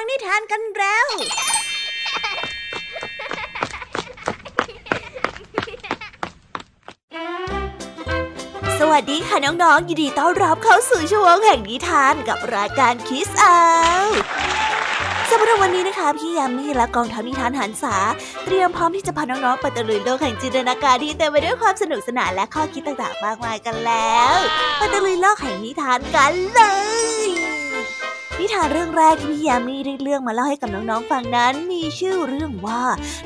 ฟังนิทานกันแล้ว สวัสดีค่ะน้องๆ ยินดีต้อนรับเข้าสู่ช่วงแห่งนิทานกับรายการคิสเอาสำหรับวันนี้นะคะพี่ยามีและกองทัพนิทานหันษาเตรียมพร้อมที่จะพาน้องๆไปตะลุยโลกแห่งจินตนาการที่เต็มไปด้วยความสนุกสนานและข้อคิดต่างๆมากมายกันแล้วไปตะลุยโลกแห่งนิทานกันเลย นิทานเรื่องแรกที่พี่ยามีได้เรื่องมาเล่าให้กับน้องๆฟังนั้น มีชื่อเรื่องว่า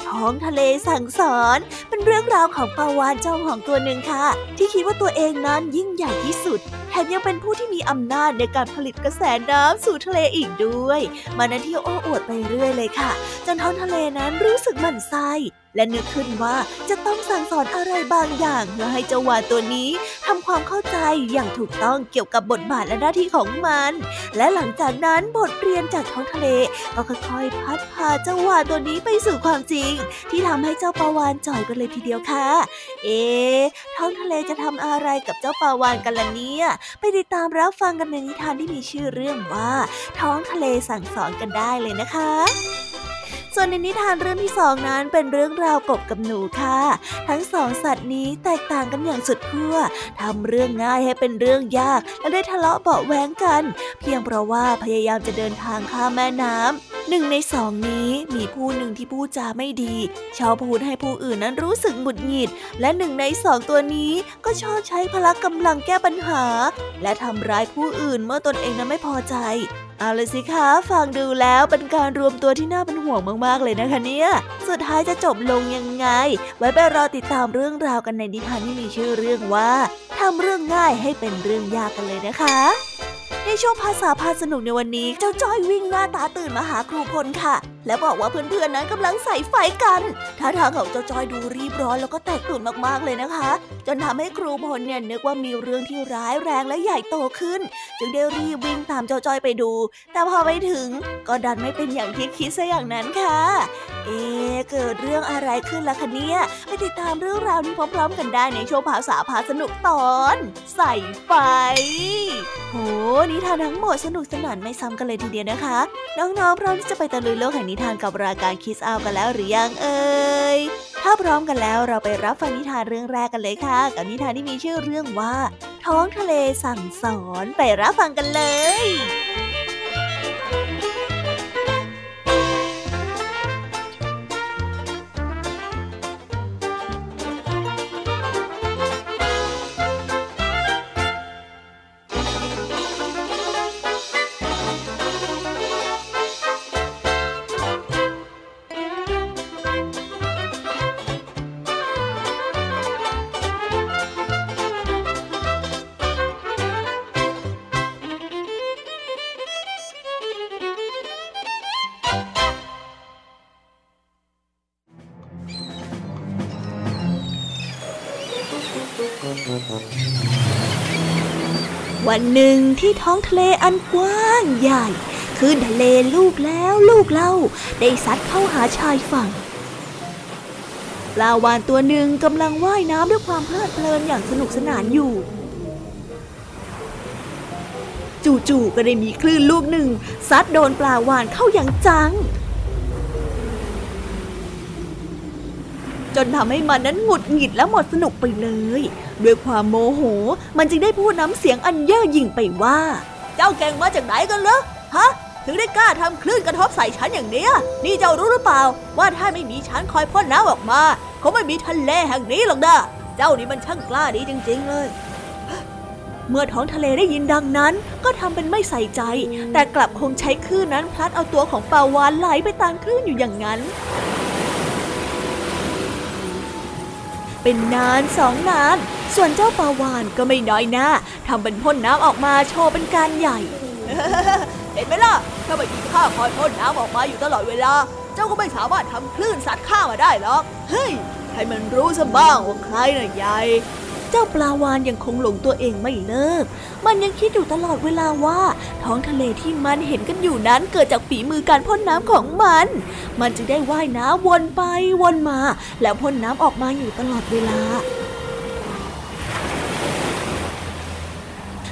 ท้องทะเลสั่งสอนเป็นเรื่องราวของปลาวานเจ้าของตัวหนึ่งค่ะ ที่คิดว่าตัวเองนั้นยิ่งใหญ่ที่สุดแถมยังเป็นผู้ที่มีอำนาจในการผลิตกระแสน้ำสู่ทะเลอีกด้วย มานั้นที่โอ้อวดไปเรื่อยเลยค่ะ จนท้องทะเลนั้นรู้สึกหมั่นไส้ และนึกขึ้นว่าจะต้องสั่งสอนอะไรบางอย่างเพื่อให้เจ้าวานตัวนี้ทำความเข้าใจอย่างถูกต้องเกี่ยวกับบทบาทและหน้าที่ของมัน และหลังจากนั้นบทเรียนจากท้องทะเลก็ค่อยๆพัดพาเจ้าวานตัวนี้ไปสู่ความจริง ที่ทำให้เจ้าปลาวานจ่อยกันเลยทีเดียวค่ะ เอ๊ท้องทะเลจะทำอะไรกับเจ้าปลาวานกันล่ะเนี่ย ไปติดตามรับฟังกันในนิทานที่มีชื่อเรื่องว่า ท้องทะเลสั่งสอนกันได้เลยนะคะ ส่วนในนิทานเรื่องที่สองนั้นเป็นเรื่องราวกบกับหนูค่ะ ทั้งสองสัตว์นี้แตกต่างกันอย่างสุดขั้วทำเรื่องง่ายให้เป็นเรื่องยาก และได้ทะเลาะเบาแหวงกัน เพียงเพราะว่าพยายามจะเดินทางข้ามแม่น้ำหนึ่งในสองนี้มีผู้หนึ่งที่พูดจาไม่ดี ชอบพูดให้ผู้อื่นนั้นรู้สึกหงุดหงิด และหนึ่งในสองตัวนี้ก็ชอบใช้พละกำลังแก้ปัญหา และทำร้ายผู้อื่นเมื่อตนเองนั้นไม่พอใจ เอาเลยสิคะฟังดูแล้วเป็นการรวมตัวที่น่าเป็นห่วงมากๆเลยนะคะเนี่ย สุดท้ายจะจบลงยังไง ไว้ไปรอติดตามเรื่องราวกันในนิทานที่มีชื่อเรื่องว่าทำเรื่องง่ายให้เป็นเรื่องยากกันเลยนะคะ ในช่วงภาษาพาสนุกในวันนี้ เจ้าจ้อยวิ่งหน้าตาตื่นมาหาครูพลค่ะ และบอกว่าเพื่อนๆนั้นกำลังใส่ไฟกันท่าทางของเจ้าจอยดูรีบร้อนแล้วก็แตกตื่นมากๆเลยนะคะ จนทำให้ครูพลเนี่ยนึกว่ามีเรื่องที่ร้ายแรงและใหญ่โตขึ้น จึงได้รีบวิ่งตามเจ้าจอยไปดู แต่พอไปถึงก็ดันไม่เป็นอย่างที่คิดซะอย่างนั้นค่ะ เอ๊เกิดเรื่องอะไรขึ้นล่ะคะเนี่ยไปติดตามเรื่องราวนี้พร้อมๆ กันได้ในช่วงภาษาพาสนุกตอน ใส่ไฟโหนิทานทั้งหมดสนุกสนานไม่ซ้ำกันเลยทีเดียวนะคะ น้องๆพร้อมที่จะไปตะลุยโลกแห่งนิทานกับรายการคิสอากันแล้วหรือยังเอ่ย ถ้าพร้อมกันแล้วเราไปรับฟังนิทานเรื่องแรกกันเลยค่ะ กับนิทานที่มีชื่อเรื่องว่า ท้องทะเลสั่งสอนไปรับฟังกันเลยันหนึ่งที่ท้องทะเลอันกว้างใหญ่คลื่นทะเลลูกแล้วลูกเล่า ได้ซัดเข้าหาชายฝั่งปลาวานตัวหนึ่งกำลังว่ายน้ำด้วยความเพลิดเพลินอย่างสนุกสนานอยู่ จู่ๆก็ได้มีคลื่นลูกหนึ่งซัดโดนปลาวานเข้าอย่างจัง จนทำให้มันนั้นหงุดหงิดและหมดสนุกไปเลย ด้วยความโมโห มันจึงได้พูดน้ำเสียงอันเย่อหยิ่งไปว่า เจ้าเก่งมาจากไหนกันเหรอฮะ ถึงได้กล้าทำคลื่นกระทบใส่ฉันอย่างเนี้ย นี่เจ้ารู้หรือเปล่า ว่าถ้าไม่มีฉันคอยพ่นน้ำออกมาคงไม่มีทะเลแห่งนี้หรอกนะเจ้านี่มันช่างกล้าดีจริง ๆ เลยเมื่อท้องทะเลได้ยินดังนั้น ก็ทำเป็นไม่ใส่ใจ แต่กลับคงใช้คลื่นนั้นพลัดเอาตัวของปลาวานไหลไปตามคลื่นอยู่อย่างนั้น เป็นนานสองนาน ส่วนเจ้าปาวานก็ไม่น้อยหน้าทำเป็นพ่นน้ำออกมาโชว์เป็นการใหญ่ เห็นไหมล่ะ ถ้าไม่มีข้าคอยพ่นน้ำออกมาอยู่ตลอดเวลา เจ้าก็ไม่สามารถทำคลื่นสัตว์ข้ามาได้หรอก เฮ้ย ให้มันรู้ซะบ้างว่าใครน่ะใหญ่ เจ้าปลาวานยังคงหลงตัวเองไม่เลิก มันยังคิดอยู่ตลอดเวลาว่า ท้องทะเลที่มันเห็นกันอยู่นั้นเกิดจากฝีมือการพ่นน้ำของมัน มันจึงได้ว่ายน้ำวนไปวนมา แล้วพ่นน้ำออกมาอยู่ตลอดเวลา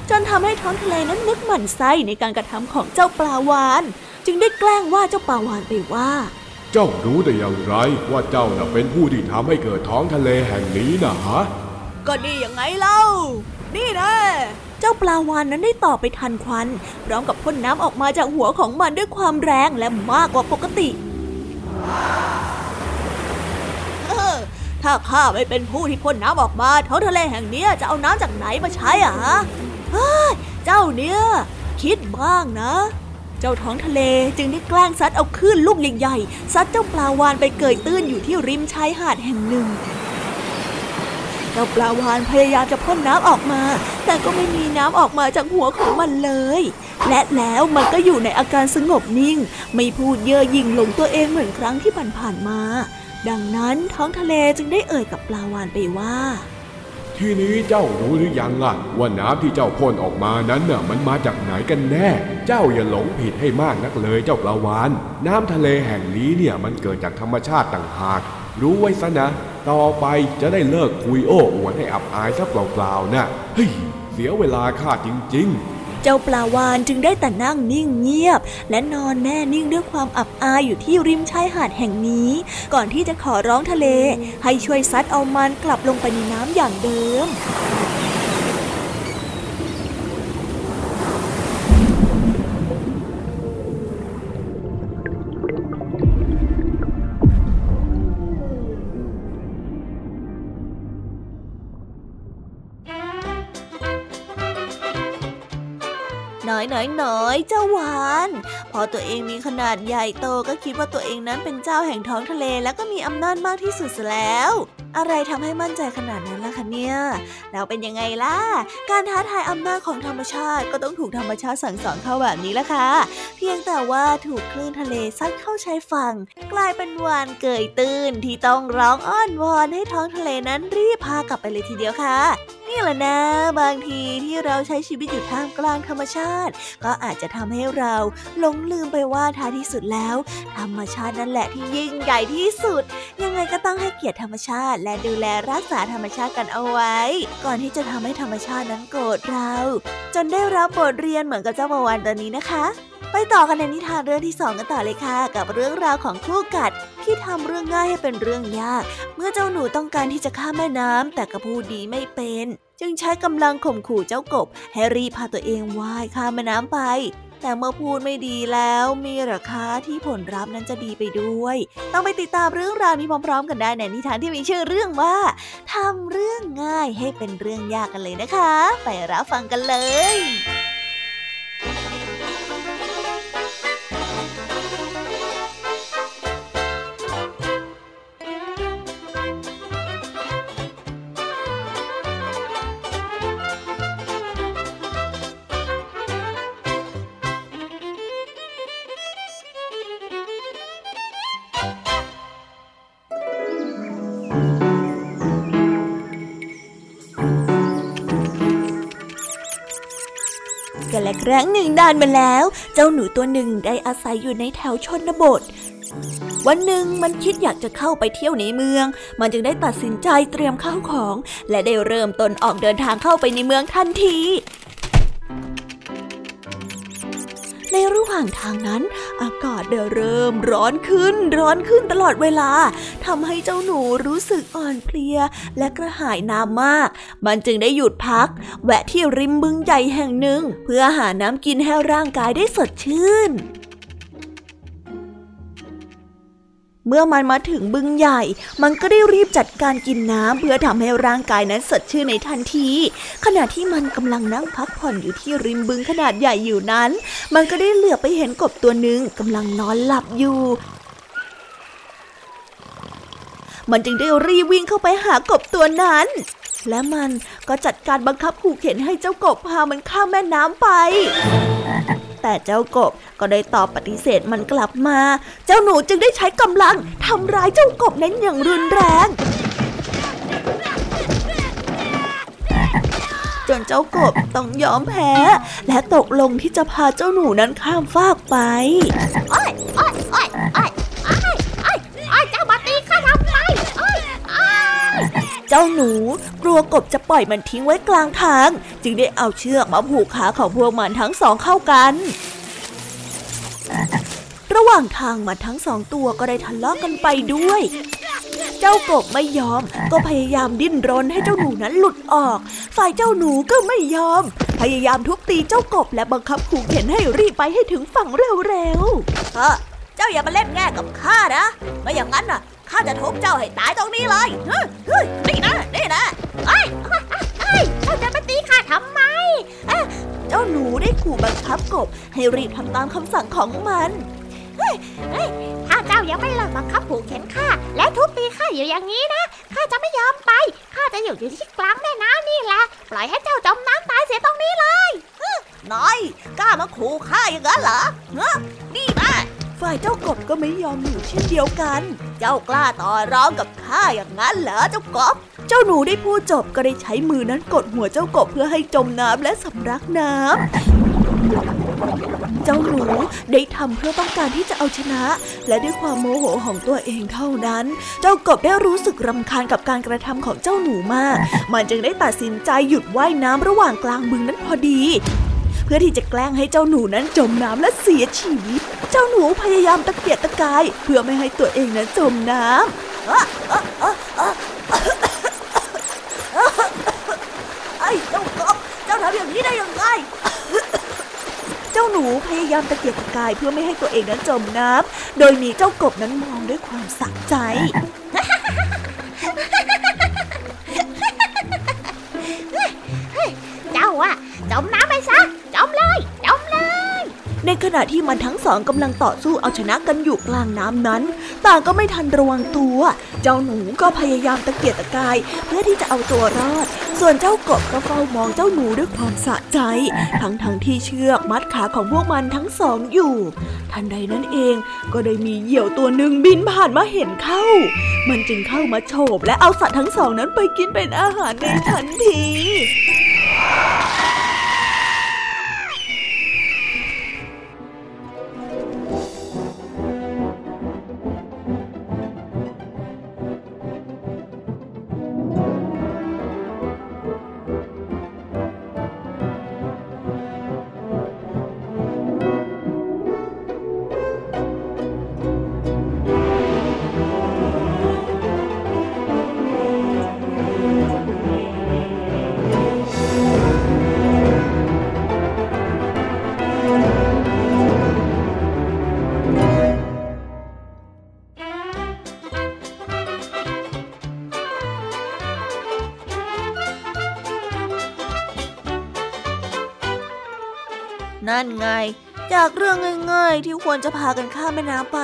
จนทำให้ท้องทะเลนั้นนึกหมั่นไส้ในการกระทำของเจ้าปลาวาน จึงได้แกล้งว่าเจ้าปลาวานไปว่า เจ้ารู้ได้อย่างไรว่าเจ้าน่ะเป็นผู้ที่ทำให้เกิดท้องทะเลแห่งนี้นะฮะ ก็นี่ยังไงเล่า นี่นะเจ้าปลาวานนั้นได้ต่อไปทันควัน พร้อมกับพ่นน้ำออกมาจากหัวของมันด้วยความแรงและมากกว่าปกติถ้าข้าไม่เป็นผู้ที่พ่นน้ำออกมาท้องทะเลแห่งนี้จะเอาน้ำจากไหนมาใช้อะฮะเฮ้ยเจ้าเนี่ยคิดบ้างนะ เจ้าท้องทะเลจึงได้แกล้งซัดเอาคลื่นลูกใหญ่ๆซัดเจ้าปลาวานไปเกยตื้นอยู่ที่ริมชายหาดแห่งหนึ่ง เจ้าปลาวานพยายามจะพ่นน้ำออกมา แต่ก็ไม่มีน้ำออกมาจากหัวของมันเลย และแล้วมันก็อยู่ในอาการสงบนิ่ง ไม่พูดเย่อหยิ่งหลงตัวเองเหมือนครั้งที่ผ่านๆมา ดังนั้นท้องทะเลจึงได้เอ่ยกับปลาวานไปว่า ทีนี้เจ้ารู้หรือยังล่ะว่าน้ำที่เจ้าพ่นออกมานั้นน่ะมันมาจากไหนกันแน่ เจ้าอย่าหลงผิดให้มากนักเลยเจ้าปลาวาน น้ำทะเลแห่งนี้เนี่ยมันเกิดจากธรรมชาติต่างหาก รู้ไว้ซะนะ ต่อไปจะได้เลิกคุยโอ้อวดให้อับอายซะเปล่าๆนะเฮ้ยเสียเวลาข้าจริงๆเจ้าปลาวานจึงได้แต่นั่งนิ่งเงียบ และนอนแน่นิ่งด้วยความอับอายอยู่ที่ริมชายหาดแห่งนี้ ก่อนที่จะขอร้องทะเล ให้ช่วยซัดเอามันกลับลงไปในน้ำอย่างเดิม อยน้อยน้อยเจ้าหวาน พอตัวเองมีขนาดใหญ่โตก็คิดว่าตัวเองนั้นเป็นเจ้าแห่งท้องทะเลแล้วก็มีอำนาจมากที่สุดแล้ว อะไรทำให้มั่นใจขนาดนั้นล่ะคะเนี่ยแล้วเป็นยังไงล่ะ การท้าทายอำนาจของธรรมชาติก็ต้องถูกธรรมชาติสั่งสอนเข้าแบบนี้ละค่ะ เพียงแต่ว่าถูกคลื่นทะเลซัดเข้าชายฝั่ง กลายเป็นวานเกยตื้นที่ต้องร้องอ้อนวอนให้ท้องทะเลนั้นรีบพากลับไปเลยทีเดียวค่ะ นี่แหละนะ บางทีที่เราใช้ชีวิตอยู่ท่ามกลางธรรมชาติ ก็อาจจะทำให้เราหลงลืมไปว่าท้ายที่สุดแล้ว ธรรมชาตินั่นแหละที่ยิ่งใหญ่ที่สุด ยังไงก็ต้องให้เกียรติธรรมชาติ และดูแลรักษาธรรมชาติกันเอาไว้ ก่อนที่จะทำให้ธรรมชาตินั้นโกรธเรา จนได้รับบทเรียนเหมือนกับเจ้าปาวานตอนนี้นะคะ ไปต่อกันในนิทานเรื่องที่สองกันต่อเลยค่ะ กับเรื่องราวของคู่กัดที่ทำเรื่องง่ายให้เป็นเรื่องยาก เมื่อเจ้าหนูต้องการที่จะข้ามแม่น้ำแต่ก็พูดดีไม่เป็น จึงใช้กำลังข่มขู่เจ้ากบให้รีพาตัวเองว่ายข้ามแม่น้ำไป แต่เมื่อพูดไม่ดีแล้วมีหราคาที่ผลลัพธ์นั้นจะดีไปด้วย ต้องไปติดตามเรื่องราวนี้พร้อม ๆ กันได้ในนิทานที่มีชื่อเรื่องว่าทำเรื่องง่ายให้เป็นเรื่องยากกันเลยนะคะ ไปรับฟังกันเลย ครั้งหนึ่งนานมาแล้ว เจ้าหนูตัวหนึ่งได้อาศัยอยู่ในแถวชนบท วันหนึ่งมันคิดอยากจะเข้าไปเที่ยวในเมือง มันจึงได้ตัดสินใจเตรียมข้าวของ และได้เริ่มต้นออกเดินทางเข้าไปในเมืองทันทีางทางนั้น อากาศได้เริ่มร้อนขึ้นร้อนขึ้นตลอดเวลาทำให้เจ้าหนูรู้สึกอ่อนเพลีย และกระหายน้ำมาก มันจึงได้หยุดพัก แวะที่ริมบึงใหญ่แห่งหนึ่ง เพื่อหาน้ำกินให้ร่างกายได้สดชื่น เมื่อมันมาถึงบึงใหญ่ มันก็ได้รีบจัดการกินน้ำเพื่อทำให้ร่างกายนั้นสดชื่นในทันที ขณะที่มันกำลังนั่งพักผ่อนอยู่ที่ริมบึงขนาดใหญ่อยู่นั้น มันก็ได้เหลือบไปเห็นกบตัวหนึ่งกำลังนอนหลับอยู่ มันจึงได้รีบวิ่งเข้าไปหากบตัวนั้น และมันก็จัดการบังคับขู่เข็นให้เจ้ากบพามันข้ามแม่น้ำไป แต่เจ้ากบก็ได้ตอบปฏิเสธมันกลับมา เจ้าหนูจึงได้ใช้กำลังทำร้ายเจ้ากบนั้นอย่างรุนแรงจนเจ้ากบต้องยอมแพ้ และตกลงที่จะพาเจ้าหนูนั้นข้ามฟากไปอ้อยอ้อยอ้อยอ้อย จ้าหนูกลัวกบจะปล่อยมันทิ้งไว้กลางทาง จึงได้เอาเชือกมาผูกขาของพวกมันทั้งสองเข้ากัน ระหว่างทางมันทั้งสองตัวก็ได้ทะเลาะกันไปด้วย เจ้ากบไม่ยอม ก็พยายามดิ้นรนให้เจ้าหนูนั้นหลุดออก ฝ่ายเจ้าหนูก็ไม่ยอม พยายามทุบตีเจ้ากบและบังคับขู่เข็นให้รีบไปให้ถึงฝั่งเร็วๆเออเจ้าอย่ามาเล่นแง่กับข้านะไม่อย่างนั้นน่ะ ข้าจะทุบเจ้าให้ตายตรงนี้เลยเฮ้ยนี่นะนี่นะเอ้ยเอ้ยเจ้าจะมาตีข้าทำไมเจ้าหนูได้ขู่บังคับกบ ให้รีบทำตามคำสั่งของมันเฮ้ยถ้าเจ้ายังไม่เลิกบังคับผูกเข็นข้าและทุบตีข้าอยู่อย่างนี้นะข้าจะไม่ยอมไปข้าจะอยู่ที่กลางแม่น้ำนี่แหละปล่อยให้เจ้าจมน้ำตายเสียตรงนี้เลยน้อยกล้ามาขู่ข้าอย่างนั้นเหรอนี่มาฝ่ายเจ้ากบก็ไม่ยอมอยู่เช่นเดียวกัน เจ้ากล้าต่อร้องกับข้าอย่างนั้นเหรอเจ้ากบ เจ้าหนูได้พูดจบก็ได้ใช้มือนั้นกดหัวเจ้ากบเพื่อให้จมน้ำและสำลักน้ำ เจ้าหนูได้ทำเพื่อต้องการที่จะเอาชนะ และด้วยความโมโหของตัวเองเท่านั้น เจ้ากบได้รู้สึกรำคาญกับการกระทำของเจ้าหนูมาก มันจึงได้ตัดสินใจหยุดว่ายน้ำระหว่างกลางบึงนั้นพอดี เพื่อที่จะแกล้งให้เจ้าหนูนั้นจมน้ำและเสียชีวิต เจ้าหนูพยายามตะเกียกตะกาย เพื่อไม่ให้ตัวเองนั้นจมน้ำไอ้เจ้ากบเจ้าทำอย่างนี้ได้ยังไงเจ้าหนูพยายามตะเกียกตะกายเพื่อไม่ให้ตัวเองนั้นจมน้ำโดยมีเจ้ากบนั้นมองด้วยความสักใจเจ้าอะจมน้ำไปซะจมเลยจมเลย ในขณะที่มันทั้งสองกำลังต่อสู้เอาชนะกันอยู่กลางน้ำนั้น ต่างก็ไม่ทันระวังตัว เจ้าหนูก็พยายามตะเกียกตะกาย เพื่อที่จะเอาตัวรอด ส่วนเจ้ากบก็เฝ้ามองเจ้าหนูด้วยความสะใจ ทั้งทั้งที่เชือกมัดขาของพวกมันทั้งสองอยู่ ทันใดนั้นเองก็ได้มีเหยี่ยวตัวหนึ่งบินผ่านมาเห็นเข้า มันจึงเข้ามาโฉบและเอาสัตว์ทั้งสองนั้นไปกินเป็นอาหารในทันที จากเรื่องง่ายๆ ที่ควรจะพากันข้ามแม่น้ำไป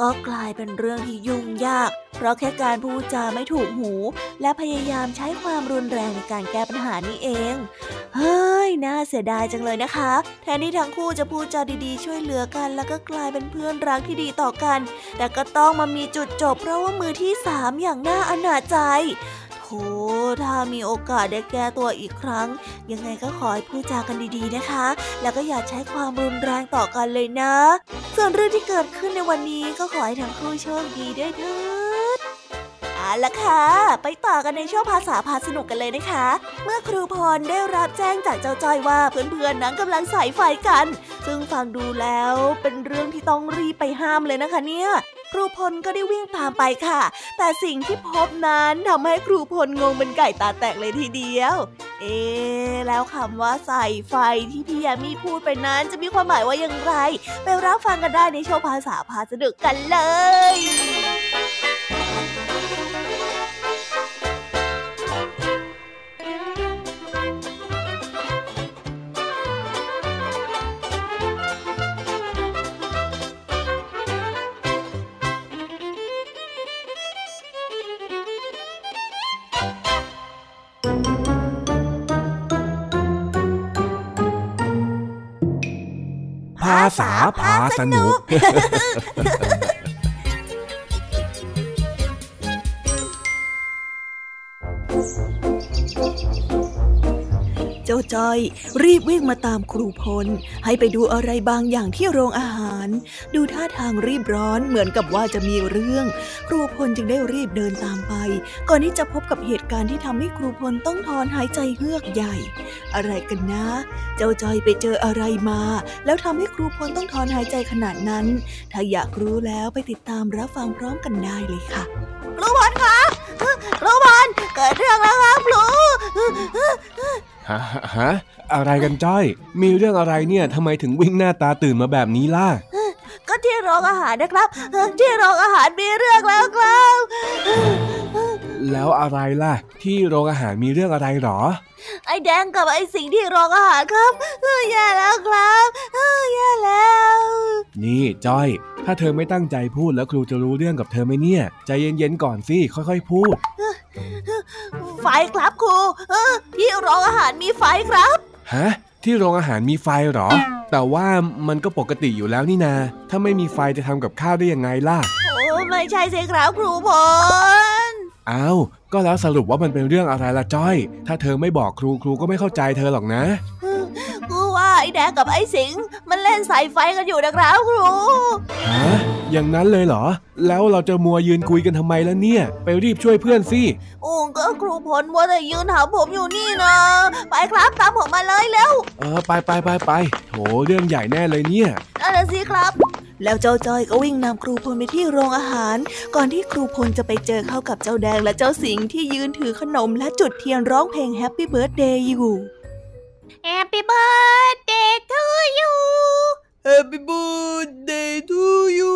ก็กลายเป็นเรื่องที่ยุ่งยาก เพราะแค่การพูดจาไม่ถูกหู และพยายามใช้ความรุนแรงในการแก้ปัญหานี้เอง เฮ้ย น่าเสียดายจังเลยนะคะ แทนที่ทั้งคู่จะพูดจาดีๆ ช่วยเหลือกัน แล้วก็กลายเป็นเพื่อนรักที่ดีต่อกัน แต่ก็ต้องมามีจุดจบเพราะว่ามือที่สามอย่างน่าอนาจใจ โห ถ้ามีโอกาสได้แก้ตัวอีกครั้ง ยังไงก็ขอให้พูดจากันดีๆนะคะ แล้วก็อย่าใช้ความรุนแรงต่อกันเลยนะ ส่วนเรื่องที่เกิดขึ้นในวันนี้ก็ขอให้ทั้งคู่โชคดีด้วยเถิดเอ ละค่ะ ไปต่อกันในช่วงภาษาพาสนุกกันเลยนะคะ เมื่อครูพรได้รับแจ้งจากเจ้าจ้อยว่าเพื่อนๆนั้นกำลังใส่ไฟกัน ซึ่งฟังดูแล้วเป็นเรื่องที่ต้องรีบไปห้ามเลยนะคะเนี่ยครูพลก็ได้วิ่งตามไปค่ะ แต่สิ่งที่พบนั้นทำให้ครูพลงงเป็นไก่ตาแตกเลยทีเดียว เอ๊แล้วคำว่าใส่ไฟที่พี่ยามีพูดไปนั้นจะมีความหมายว่าอย่างไร ไปรับฟังกันได้ในโชว์ภาษาพาสนุกกันเลย ษาพาสนุก เจ้าจ้อยรีบวิ่งมาตามครูพล ให้ไปดูอะไรบางอย่างที่โรงอาหาร ดูท่าทางรีบร้อนเหมือนกับว่าจะมีเรื่อง ครูพลจึงได้รีบเดินตามไป ก่อนที่จะพบกับเหตุการณ์ที่ทำให้ครูพลต้องถอนหายใจเฮือกใหญ่ อะไรกันนะ เจ้าจอยไปเจออะไรมา แล้วทำให้ครูพลต้องถอนหายใจขนาดนั้น ถ้าอยากรู้แล้วไปติดตามรับฟังพร้อมกันได้เลยค่ะ ครูพลคะ ครูพลเกิดเรื่องแล้วครับครูฮะฮะอะไรกันจ้อย มีเรื่องอะไรเนี่ยทำไมถึงวิ่งหน้าตาตื่นมาแบบนี้ล่ะ ที่โรงอาหารนะครับที่โรงอาหารมีเรื่องแล้วครับแล้วอะไรล่ะ ที่โรงอาหารมีเรื่องอะไรหรอ ไอ้แดงกับไอ้สิงที่โรงอาหารครับแย่แล้วครับแย่แล้ว นี่จ้อย ถ้าเธอไม่ตั้งใจพูดแล้วครูจะรู้เรื่องกับเธอไหมเนี่ย ใจเย็นๆก่อนสิค่อยๆพูด ไฟครับครูที่โรงอาหารมีไฟครับฮะ ที่โรงอาหารมีไฟหรอ แต่ว่ามันก็ปกติอยู่แล้วนี่นา ถ้าไม่มีไฟจะทำกับข้าวได้ยังไงล่ะ โอ้ไม่ใช่สิครับครูพลอ้าว ก็แล้วสรุปว่ามันเป็นเรื่องอะไรล่ะจ้อย ถ้าเธอไม่บอกครูครูก็ไม่เข้าใจเธอหรอกนะกูว่าไอ้แดงกับไอ้สิง มันเล่นสายไฟกันอยู่นะครับครูฮะ อย่างนั้นเลยเหรอ แล้วเราจะมัวยืนคุยกันทำไมล่ะเนี่ย ไปรีบช่วยเพื่อนสิโอ้ก็ครูพลมัวแต่ยืนถามผมอยู่นี่นะ ไปครับตามผมมาเลยแล้วเออไปไปไปไปโถเรื่องใหญ่แน่เลยเนี่ยนั่นสิครับแล้วเจ้าจ้อยก็วิ่งนำครูพลไปที่โรงอาหาร ก่อนที่ครูพลจะไปเจอเข้ากับเจ้าแดงและเจ้าสิงที่ยืนถือขนมและจุดเทียนร้องเพลง Happy Birthday อยู่ Happy birthday to you Happy birthday to you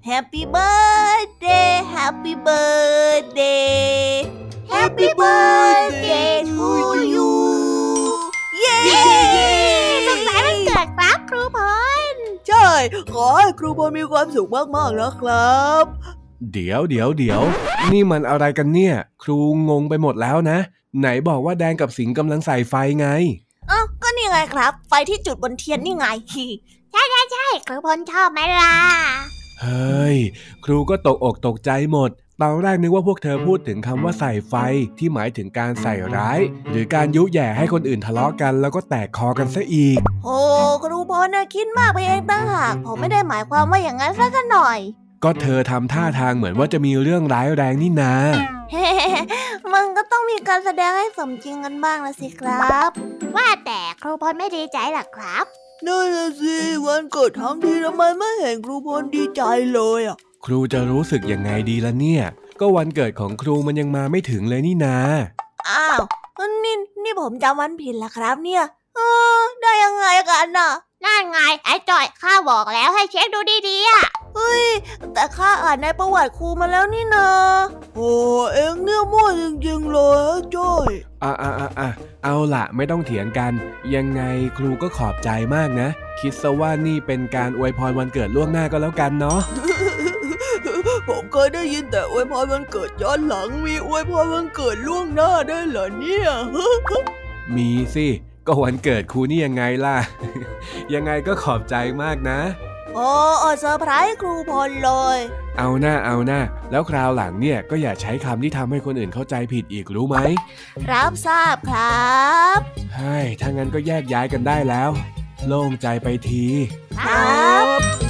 Happy birthday Happy birthday Happy birthday to you เย้สุขสันต์วันเกิดครับครูพลใช่ ขอให้ครูพลมีความสุขมากๆนะครับ เดี๋ยวเดี๋ยวเดี๋ยว นี่มันอะไรกันเนี่ย ครูงงไปหมดแล้วนะ ไหนบอกว่าแดงกับสิงกำลังใส่ไฟไงอ้าวก็นี่ ไงครับ ไฟที่จุดบนเทียนนี่ไง ใช่ใช่ใช่ครูพลชอบไหมล่ะ เฮ้ย ครูก็ตกอกตกใจหมดตอนแรกนึกว่าพวกเธอพูดถึงคำว่าใส่ไฟที่หมายถึงการใส่ร้าย หรือการยุแย่ให้คนอื่นทะเลาะกัน แล้วก็แตกคอกันซะอีก โอ้ครูพลนะคิดมากไปเองตั้งหากผมไม่ได้หมายความว่าอย่างนั้นสักหน่อย ก็เธอทำท่าทางเหมือนว่าจะมีเรื่องร้ายแรงนี่นา มันก็ต้องมีการแสดงให้สมจริงกันบ้างละสิครับ ว่าแต่ครูพลไม่ดีใจหรอครับนั่นละสิวันเกิดทั้งทีทำไมไม่เห็นครูพลดีใจเลยอะ ครูจะรู้สึกยังไงดีละเนี่ย ก็วันเกิดของครูมันยังมาไม่ถึงเลยนี่นาอ้าวนี่นี่ผมจำวันผิดละครับเนี่ยเออได้ยังไงกันน่ะนั่นไงไอ้จอยข้าบอกแล้วให้เช็คดูดีๆอะ เฮ้ย แต่ข้าอ่านในประวัติครูมาแล้วนี่นาโอ้เอ็งเนี่ยมั่วจริงๆเลยจ้อยอะอะอะเอาล่ะไม่ต้องเถียงกัน ยังไงครูก็ขอบใจมากนะ คิดซะว่านี่เป็นการอวยพรวันเกิดล่วงหน้าก็แล้วกันเนาะผมเคยได้ยินแต่อวยพรวันเกิดย้อนหลังมีอวยพรวันเกิดล่วงหน้าได้เหรอเนี่ย มีสิ ก็วันเกิดครูนี่ยังไงล่ะ ยังไงก็ขอบใจมากนะ โอ้เซอร์ไพรส์ครูพลเลย เอาหน้าเอาหน้า แล้วคราวหลังเนี่ยก็อย่าใช้คำที่ทำให้คนอื่นเข้าใจผิดอีกรู้ไหม รับทราบครับใช่ถ้างั้นก็แยกย้ายกันได้แล้ว โล่งใจไปที ครับ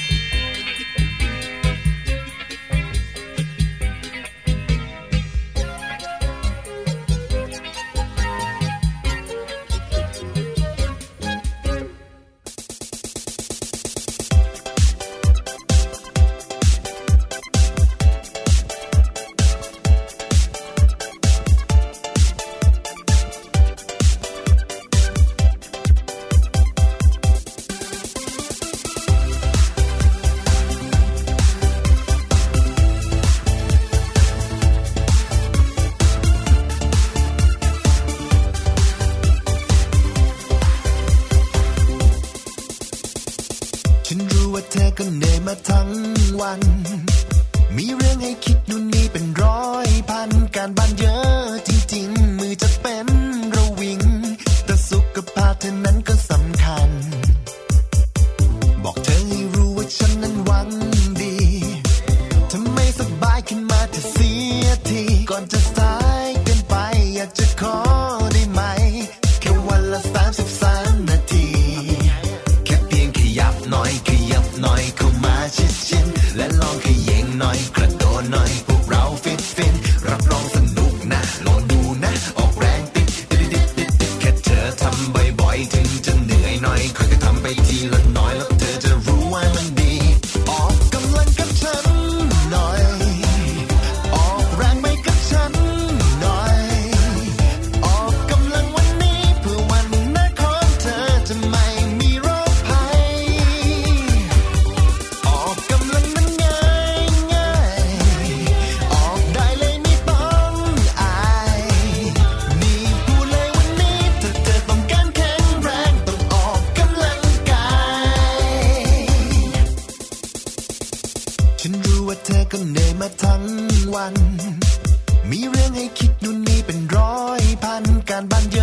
dann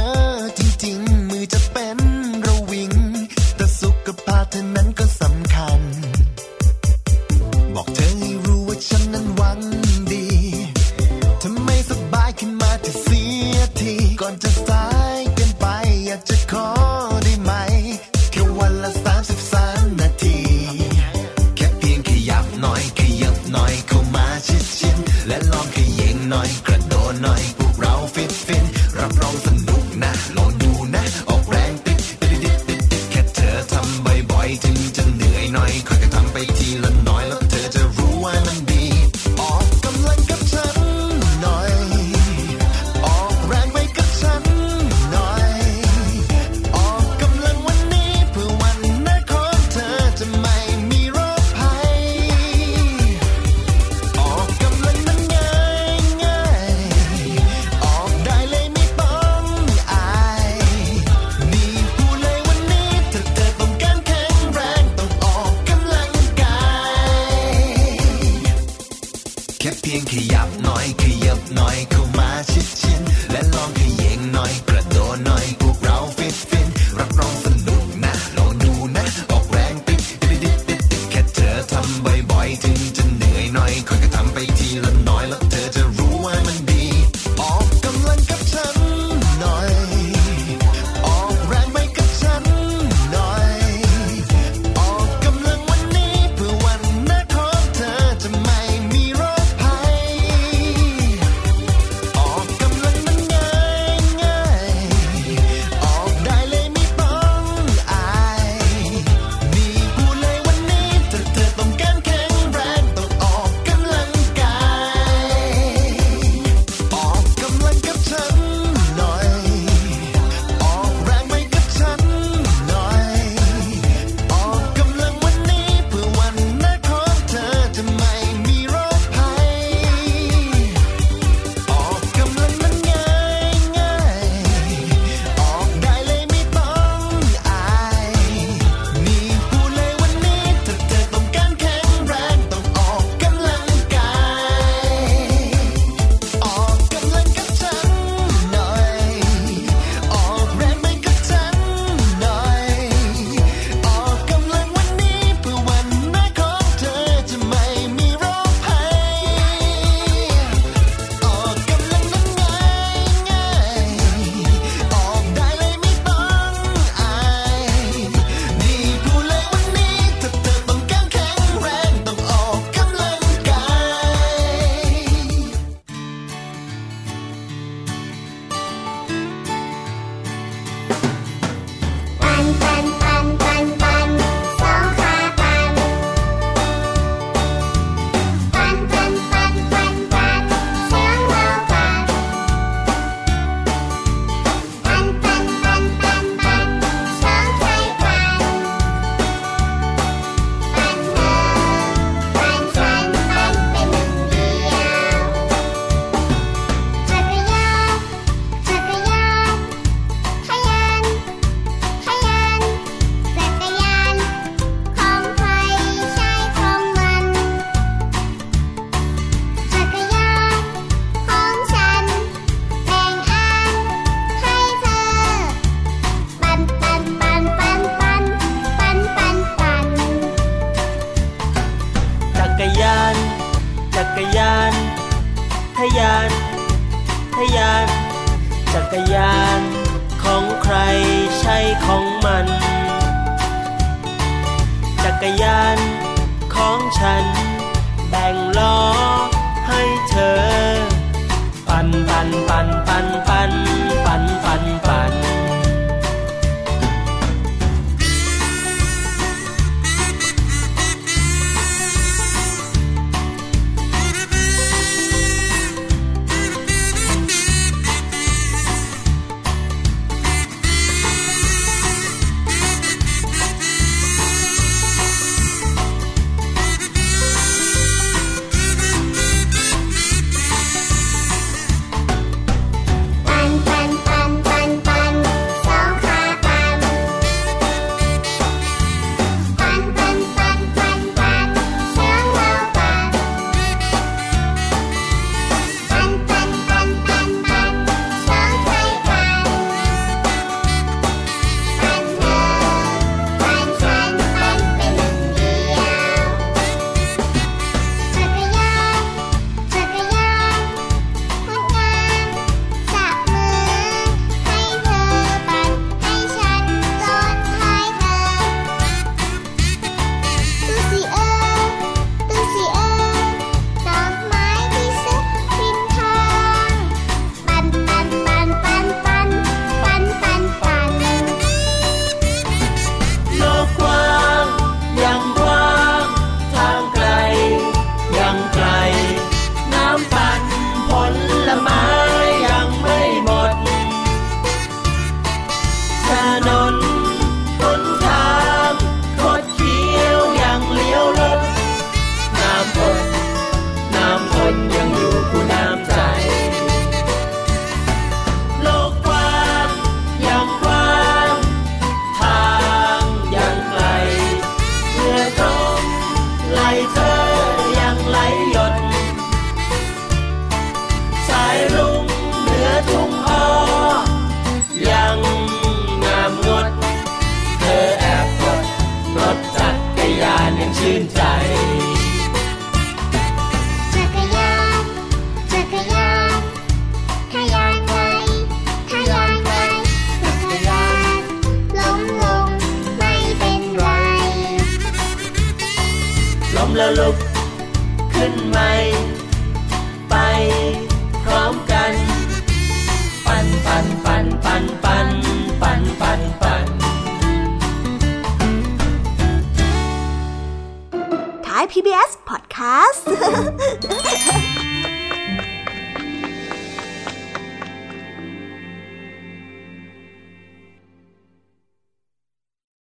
打死